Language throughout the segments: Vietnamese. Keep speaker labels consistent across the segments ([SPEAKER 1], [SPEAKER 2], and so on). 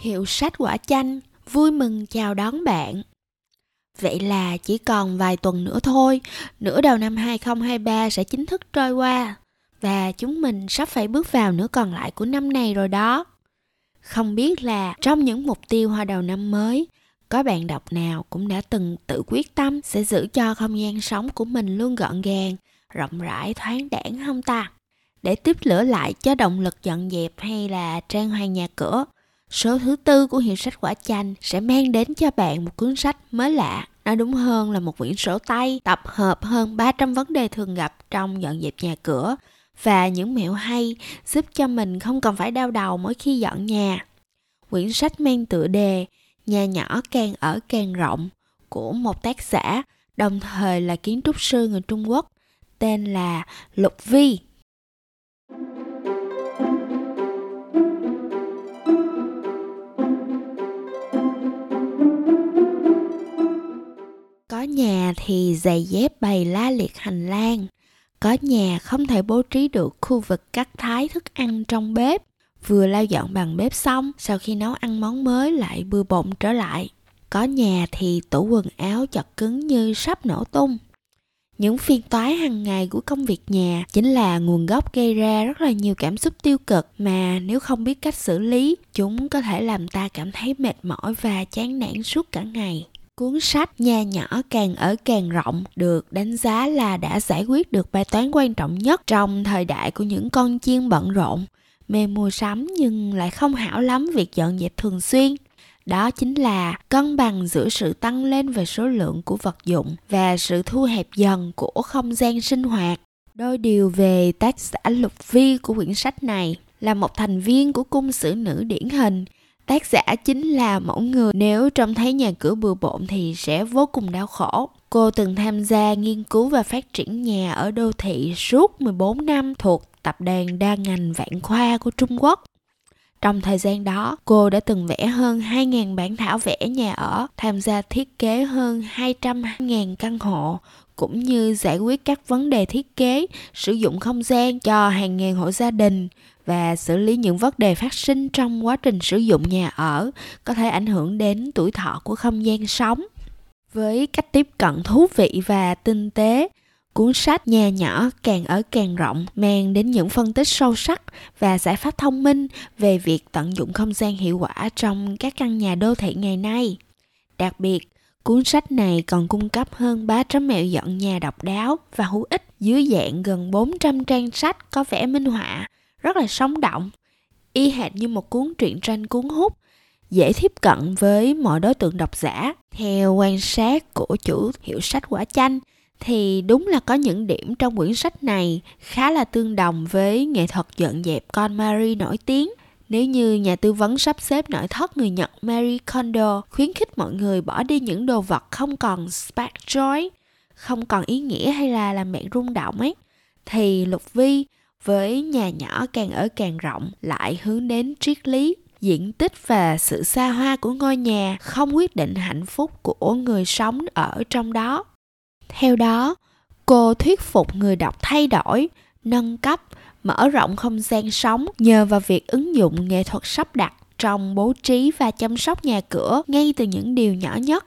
[SPEAKER 1] Hiệu sách quả chanh vui mừng chào đón bạn. Vậy là chỉ còn vài tuần nữa thôi, nửa đầu năm 2023 sẽ chính thức trôi qua và chúng mình sắp phải bước vào nửa còn lại của năm này rồi đó. Không biết là trong những mục tiêu hoa đầu năm mới, có bạn đọc nào cũng đã từng tự quyết tâm sẽ giữ cho không gian sống của mình luôn gọn gàng, rộng rãi, thoáng đãng không ta? Để tiếp lửa lại cho động lực dọn dẹp hay là trang hoàng nhà cửa, Số thứ tư của hiệu sách quả chanh sẽ mang đến cho bạn một cuốn sách mới lạ. Nói đúng hơn là một quyển sổ tay, tập hợp hơn 300 vấn đề thường gặp trong dọn dẹp nhà cửa và những mẹo hay, giúp cho mình không còn phải đau đầu mỗi khi dọn nhà. Quyển sách mang tựa đề Nhà nhỏ càng ở càng rộng của một tác giả, đồng thời là kiến trúc sư người Trung Quốc, tên là Lục Vi nhà thì giày dép bày la liệt hành lang. Có nhà không thể bố trí được khu vực cắt thái thức ăn trong bếp. Vừa lau dọn bằng bếp xong, sau khi nấu ăn món mới lại bừa bộn trở lại. Có nhà thì tủ quần áo chật cứng như sắp nổ tung. Những phiên toái hàng ngày của công việc nhà chính là nguồn gốc gây ra rất là nhiều cảm xúc tiêu cực mà nếu không biết cách xử lý, chúng có thể làm ta cảm thấy mệt mỏi và chán nản suốt cả ngày. Cuốn sách Nhà nhỏ càng ở càng rộng được đánh giá là đã giải quyết được bài toán quan trọng nhất trong thời đại của những con chiên bận rộn, mê mua sắm nhưng lại không hảo lắm việc dọn dẹp thường xuyên. Đó chính là cân bằng giữa sự tăng lên về số lượng của vật dụng và sự thu hẹp dần của không gian sinh hoạt. Đôi điều về tác giả Lục Vi của quyển sách này là một thành viên của cung sử nữ điển hình tác giả chính là mẫu người nếu trông thấy nhà cửa bừa bộn thì sẽ vô cùng đau khổ. Cô từng tham gia nghiên cứu và phát triển nhà ở đô thị suốt 14 năm thuộc tập đoàn đa ngành vạn khoa của Trung Quốc. Trong thời gian đó, cô đã từng vẽ hơn 2.000 bản thảo vẽ nhà ở, tham gia thiết kế hơn 200.000 căn hộ, cũng như giải quyết các vấn đề thiết kế, sử dụng không gian cho hàng ngàn hộ gia đình, và xử lý những vấn đề phát sinh trong quá trình sử dụng nhà ở có thể ảnh hưởng đến tuổi thọ của không gian sống với cách tiếp cận thú vị và tinh tế cuốn sách nhà nhỏ càng ở càng rộng mang đến những phân tích sâu sắc và giải pháp thông minh về việc tận dụng không gian hiệu quả trong các căn nhà đô thị ngày nay. Đặc biệt, cuốn sách này còn cung cấp hơn 300 mẹo dọn nhà độc đáo và hữu ích dưới dạng gần 400 trang sách có vẽ minh họa, rất là sống động, y hệt như một cuốn truyện tranh cuốn hút, dễ tiếp cận với mọi đối tượng độc giả theo quan sát của chủ hiệu sách quả chanh, thì đúng là có những điểm trong quyển sách này khá là tương đồng với nghệ thuật dọn dẹp con Marie nổi tiếng. Nếu như nhà tư vấn sắp xếp nội thất người Nhật Marie Kondo khuyến khích mọi người bỏ đi những đồ vật không còn spark joy, không còn ý nghĩa hay là làm bạn rung động ấy, thì Lục Vi với nhà nhỏ càng ở càng rộng lại hướng đến triết lý diện tích và sự xa hoa của ngôi nhà không quyết định hạnh phúc của người sống ở trong đó. Theo đó cô thuyết phục người đọc thay đổi nâng cấp mở rộng không gian sống nhờ vào việc ứng dụng nghệ thuật sắp đặt trong bố trí và chăm sóc nhà cửa ngay từ những điều nhỏ nhất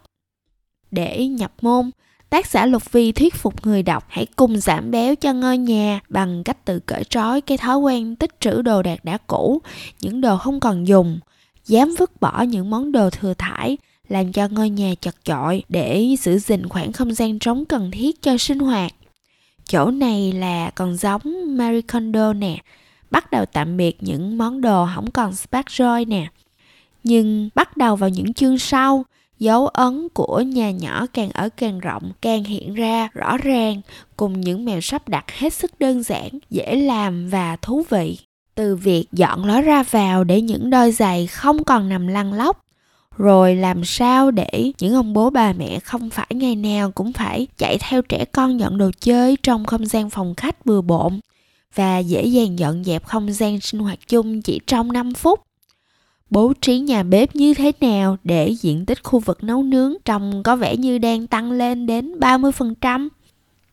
[SPEAKER 1] để nhập môn Tác giả Lục Vi thuyết phục người đọc hãy cùng giảm béo cho ngôi nhà bằng cách tự cởi trói cái thói quen tích trữ đồ đạc đã cũ, những đồ không còn dùng, dám vứt bỏ những món đồ thừa thải, làm cho ngôi nhà chật chội để giữ gìn khoảng không gian trống cần thiết cho sinh hoạt. Chỗ này là còn giống Marie Kondo nè, bắt đầu tạm biệt những món đồ không còn spark joy nè. Nhưng bắt đầu vào những chương sau, dấu ấn của nhà nhỏ càng ở càng rộng càng hiện ra rõ ràng cùng những mèo sắp đặt hết sức đơn giản dễ làm và thú vị từ việc dọn lối ra vào để những đôi giày không còn nằm lăn lóc rồi làm sao để những ông bố bà mẹ không phải ngày nào cũng phải chạy theo trẻ con nhận đồ chơi trong không gian phòng khách bừa bộn và dễ dàng dọn dẹp không gian sinh hoạt chung chỉ trong 5 phút bố trí nhà bếp như thế nào để diện tích khu vực nấu nướng trông có vẻ như đang tăng lên đến 30%.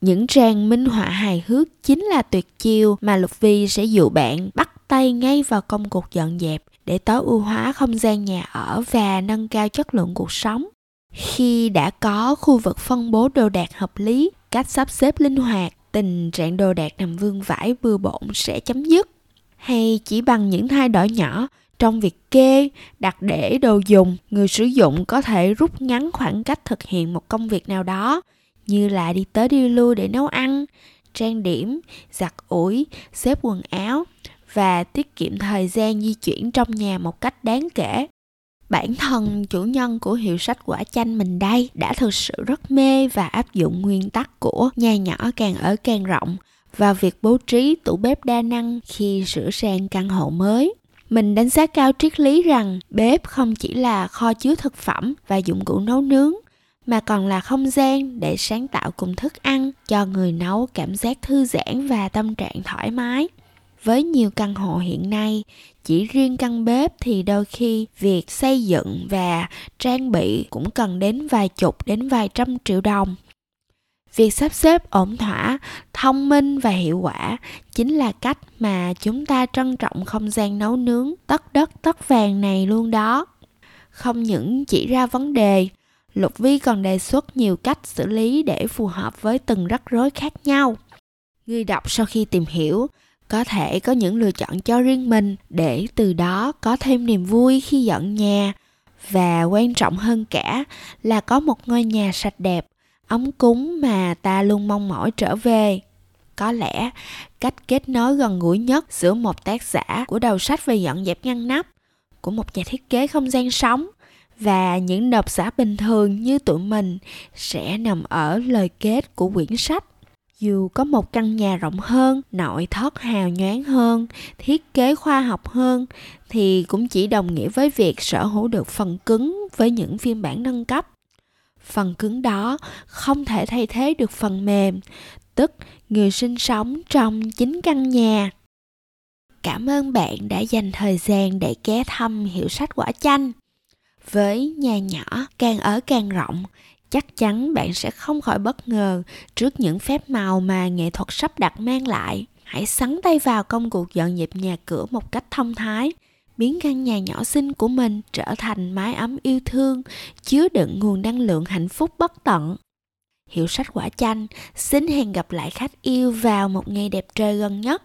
[SPEAKER 1] Những trang minh họa hài hước chính là tuyệt chiêu mà Lục Vi sẽ dụ bạn bắt tay ngay vào công cuộc dọn dẹp để tối ưu hóa không gian nhà ở và nâng cao chất lượng cuộc sống. Khi đã có khu vực phân bố đồ đạc hợp lý, cách sắp xếp linh hoạt, tình trạng đồ đạc nằm vương vãi bừa bộn sẽ chấm dứt. Hay chỉ bằng những thay đổi nhỏ trong việc kê, đặt để đồ dùng, người sử dụng có thể rút ngắn khoảng cách thực hiện một công việc nào đó, như là đi tới đi lui để nấu ăn, trang điểm, giặt ủi, xếp quần áo và tiết kiệm thời gian di chuyển trong nhà một cách đáng kể. Bản thân chủ nhân của hiệu sách quả chanh mình đây đã thực sự rất mê và áp dụng nguyên tắc của nhà nhỏ càng ở càng rộng vào việc bố trí tủ bếp đa năng khi sửa sang căn hộ mới. Mình đánh giá cao triết lý rằng bếp không chỉ là kho chứa thực phẩm và dụng cụ nấu nướng, mà còn là không gian để sáng tạo cùng thức ăn cho người nấu cảm giác thư giãn và tâm trạng thoải mái với nhiều căn hộ hiện nay, chỉ riêng căn bếp thì đôi khi việc xây dựng và trang bị cũng cần đến vài chục đến vài trăm triệu đồng. Việc sắp xếp ổn thỏa, thông minh và hiệu quả chính là cách mà chúng ta trân trọng không gian nấu nướng, tất đất, tất vàng này luôn đó. Không những chỉ ra vấn đề, lục vi còn đề xuất nhiều cách xử lý để phù hợp với từng rắc rối khác nhau. Người đọc sau khi tìm hiểu có thể có những lựa chọn cho riêng mình để từ đó có thêm niềm vui khi dọn nhà. Và quan trọng hơn cả là có một ngôi nhà sạch đẹp, ấm cúng mà ta luôn mong mỏi trở về. Có lẽ cách kết nối gần gũi nhất giữa một tác giả của đầu sách về dọn dẹp ngăn nắp, của một nhà thiết kế không gian sống và những độc giả bình thường như tụi mình sẽ nằm ở lời kết của quyển sách dù có một căn nhà rộng hơn, nội thất hào nhoáng hơn, thiết kế khoa học hơn, thì cũng chỉ đồng nghĩa với việc sở hữu được phần cứng với những phiên bản nâng cấp. Phần cứng đó không thể thay thế được phần mềm, tức người sinh sống trong chính căn nhà. Cảm ơn bạn đã dành thời gian để ghé thăm hiệu sách quả chanh. Với nhà nhỏ càng ở càng rộng chắc chắn bạn sẽ không khỏi bất ngờ trước những phép màu mà nghệ thuật sắp đặt mang lại. Hãy sắn tay vào công cuộc dọn dẹp nhà cửa một cách thông thái, biến căn nhà nhỏ xinh của mình trở thành mái ấm yêu thương, chứa đựng nguồn năng lượng hạnh phúc bất tận. Hiệu sách quả chanh, xin hẹn gặp lại khách yêu vào một ngày đẹp trời gần nhất.